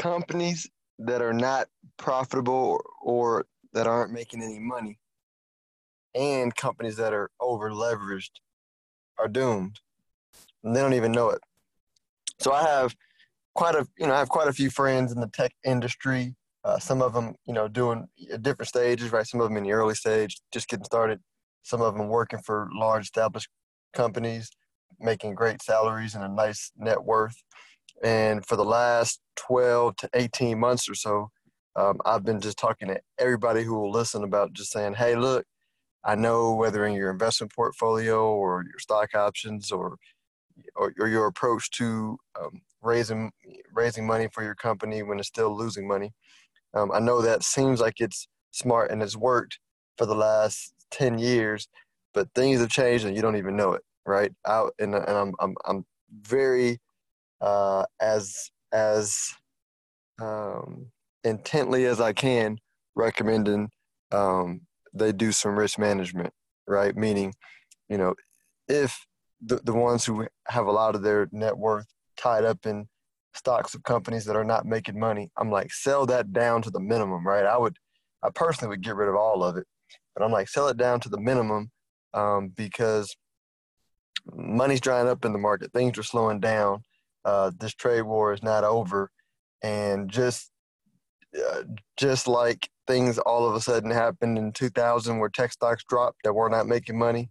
companies that are not profitable or, or, that aren't making any money and companies that are over leveraged are doomed. And they don't even know it so i have quite a you know i have quite a few friends in the tech industry uh, some of them you know doing different stages right? Some of them in the early stage just getting started. Some of them working for large established companies making great salaries and a nice net worth. And for the last 12 to 18 months or so um, i've been just talking to everybody who will listen about just saying hey look I know whether in your investment portfolio or your stock options or or, your approach to um, raising raising money for your company when it's still losing money. Um, I know that seems like it's smart and it's worked for the last ten years, but things have changed and you don't even know it, right? Out and, and I'm I'm I'm very uh, as as um, intently as I can recommending um, they do some risk management, right? Meaning, you know, if the, the ones who have a lot of their net worth tied up in stocks of companies that are not making money, I'm like, sell that down to the minimum, right? I would, I personally would get rid of all of it, but I'm like, sell it down to the minimum um, because money's drying up in the market. Things are slowing down. Uh, this trade war is not over. And just, uh, just like things all of a sudden happened in 2000 where tech stocks dropped that were not making money.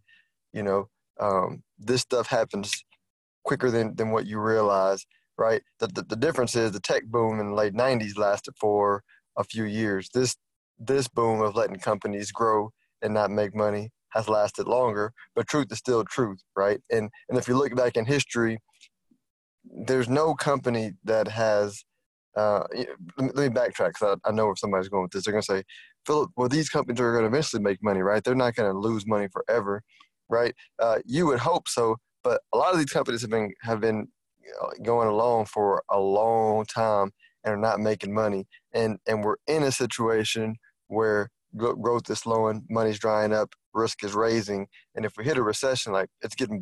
You know, um, this stuff happens quicker than, than what you realize, right? The, the, the difference is the tech boom in the late 90s lasted for a few years. This this boom of letting companies grow and not make money has lasted longer, but truth is still truth, right? And and if you look back in history, there's no company that has uh, let me backtrack because I, I, know where somebody's going with this. They're going to say, Philip, well, these companies are going to eventually make money, right? They're not going to lose money forever, right? Uh, you would hope so, but a lot of these companies have been have been going along for a long time and are not making money, and and we're in a situation where growth is slowing, money's drying up, risk is raising, and if we hit a recession, like it's getting,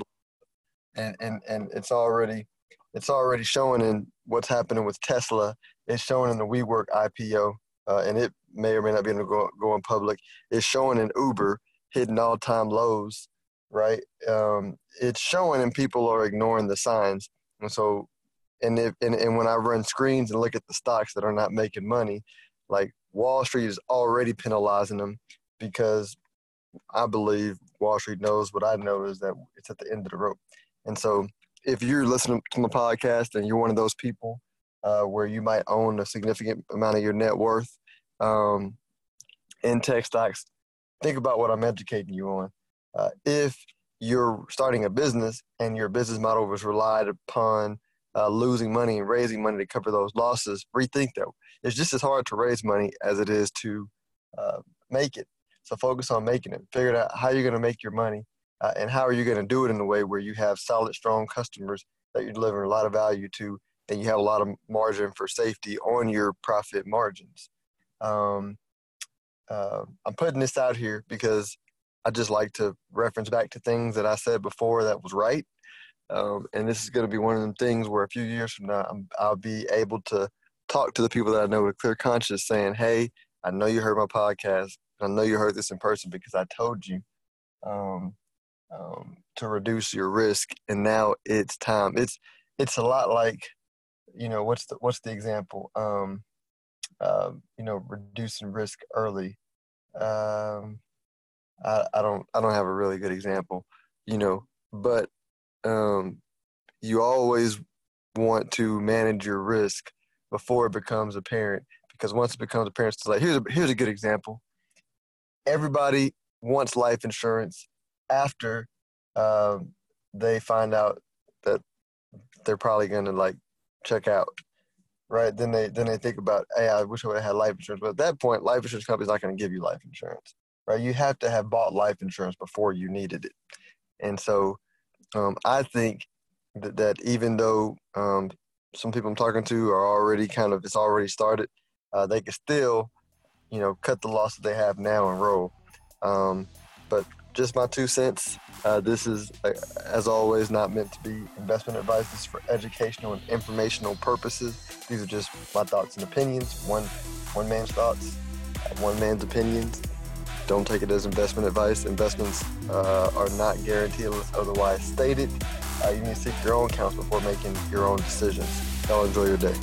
and and and it's already it's already showing in what's happening with Tesla. It's showing in the WeWork IPO, uh, and it may or may not be able to go, go in public. It's showing in Uber hitting all time lows, right? Um, it's showing, and people are ignoring the signs. And so, and, if, and, and when I run screens and look at the stocks that are not making money, like Wall Street is already penalizing them because I believe Wall Street knows what I know is that it's at the end of the rope. And so if you're listening to my podcast and you're one of those people uh, where you might own a significant amount of your net worth um, in tech stocks, think about what I'm educating you on. Uh, if you're starting a business and your business model was relied upon uh, losing money and raising money to cover those losses, rethink that. It's just as hard to raise money as it is to uh, make it. So focus on making it. Figure out how you're going to make your money uh, and how are you going to do it in a way where you have solid, strong customers that you're delivering a lot of value to, and you have a lot of margin for safety on your profit margins. Um, uh, I'm putting this out here because I just like to reference back to things that I said before that was right. Um, and this is going to be one of them things where a few years from now, i will be able to talk to the people that I know with a clear conscience saying, Hey, I know you heard my podcast. I know you heard this in person because I told you. Um, um, to reduce your risk. And now it's time. It's it's a lot like, you know, what's the what's the example? Um, uh, you know, reducing risk early. Um, I, I don't I don't have a really good example, you know, but um, you always want to manage your risk before it becomes apparent because once it becomes apparent, it's like here's a, here's a good example. Everybody wants life insurance after um, they find out that they're probably going to like check out right? Then they then they think about hey i wish i would have had life insurance. But at that point life insurance company's not going to give you life insurance right you have to have bought life insurance before you needed it and so um, i think that, that even though um, some people i'm talking to are already kind of it's already started uh, they can still you know cut the loss that they have now and roll um, but just my two cents. Uh, this is, uh, as always, not meant to be investment advice. This is for educational and informational purposes. These are just my thoughts and opinions. One, one man's thoughts, one man's opinions. Don't take it as investment advice. Investments uh, are not guaranteed unless otherwise stated. Uh, you need to seek your own counsel before making your own decisions. Y'all enjoy your day.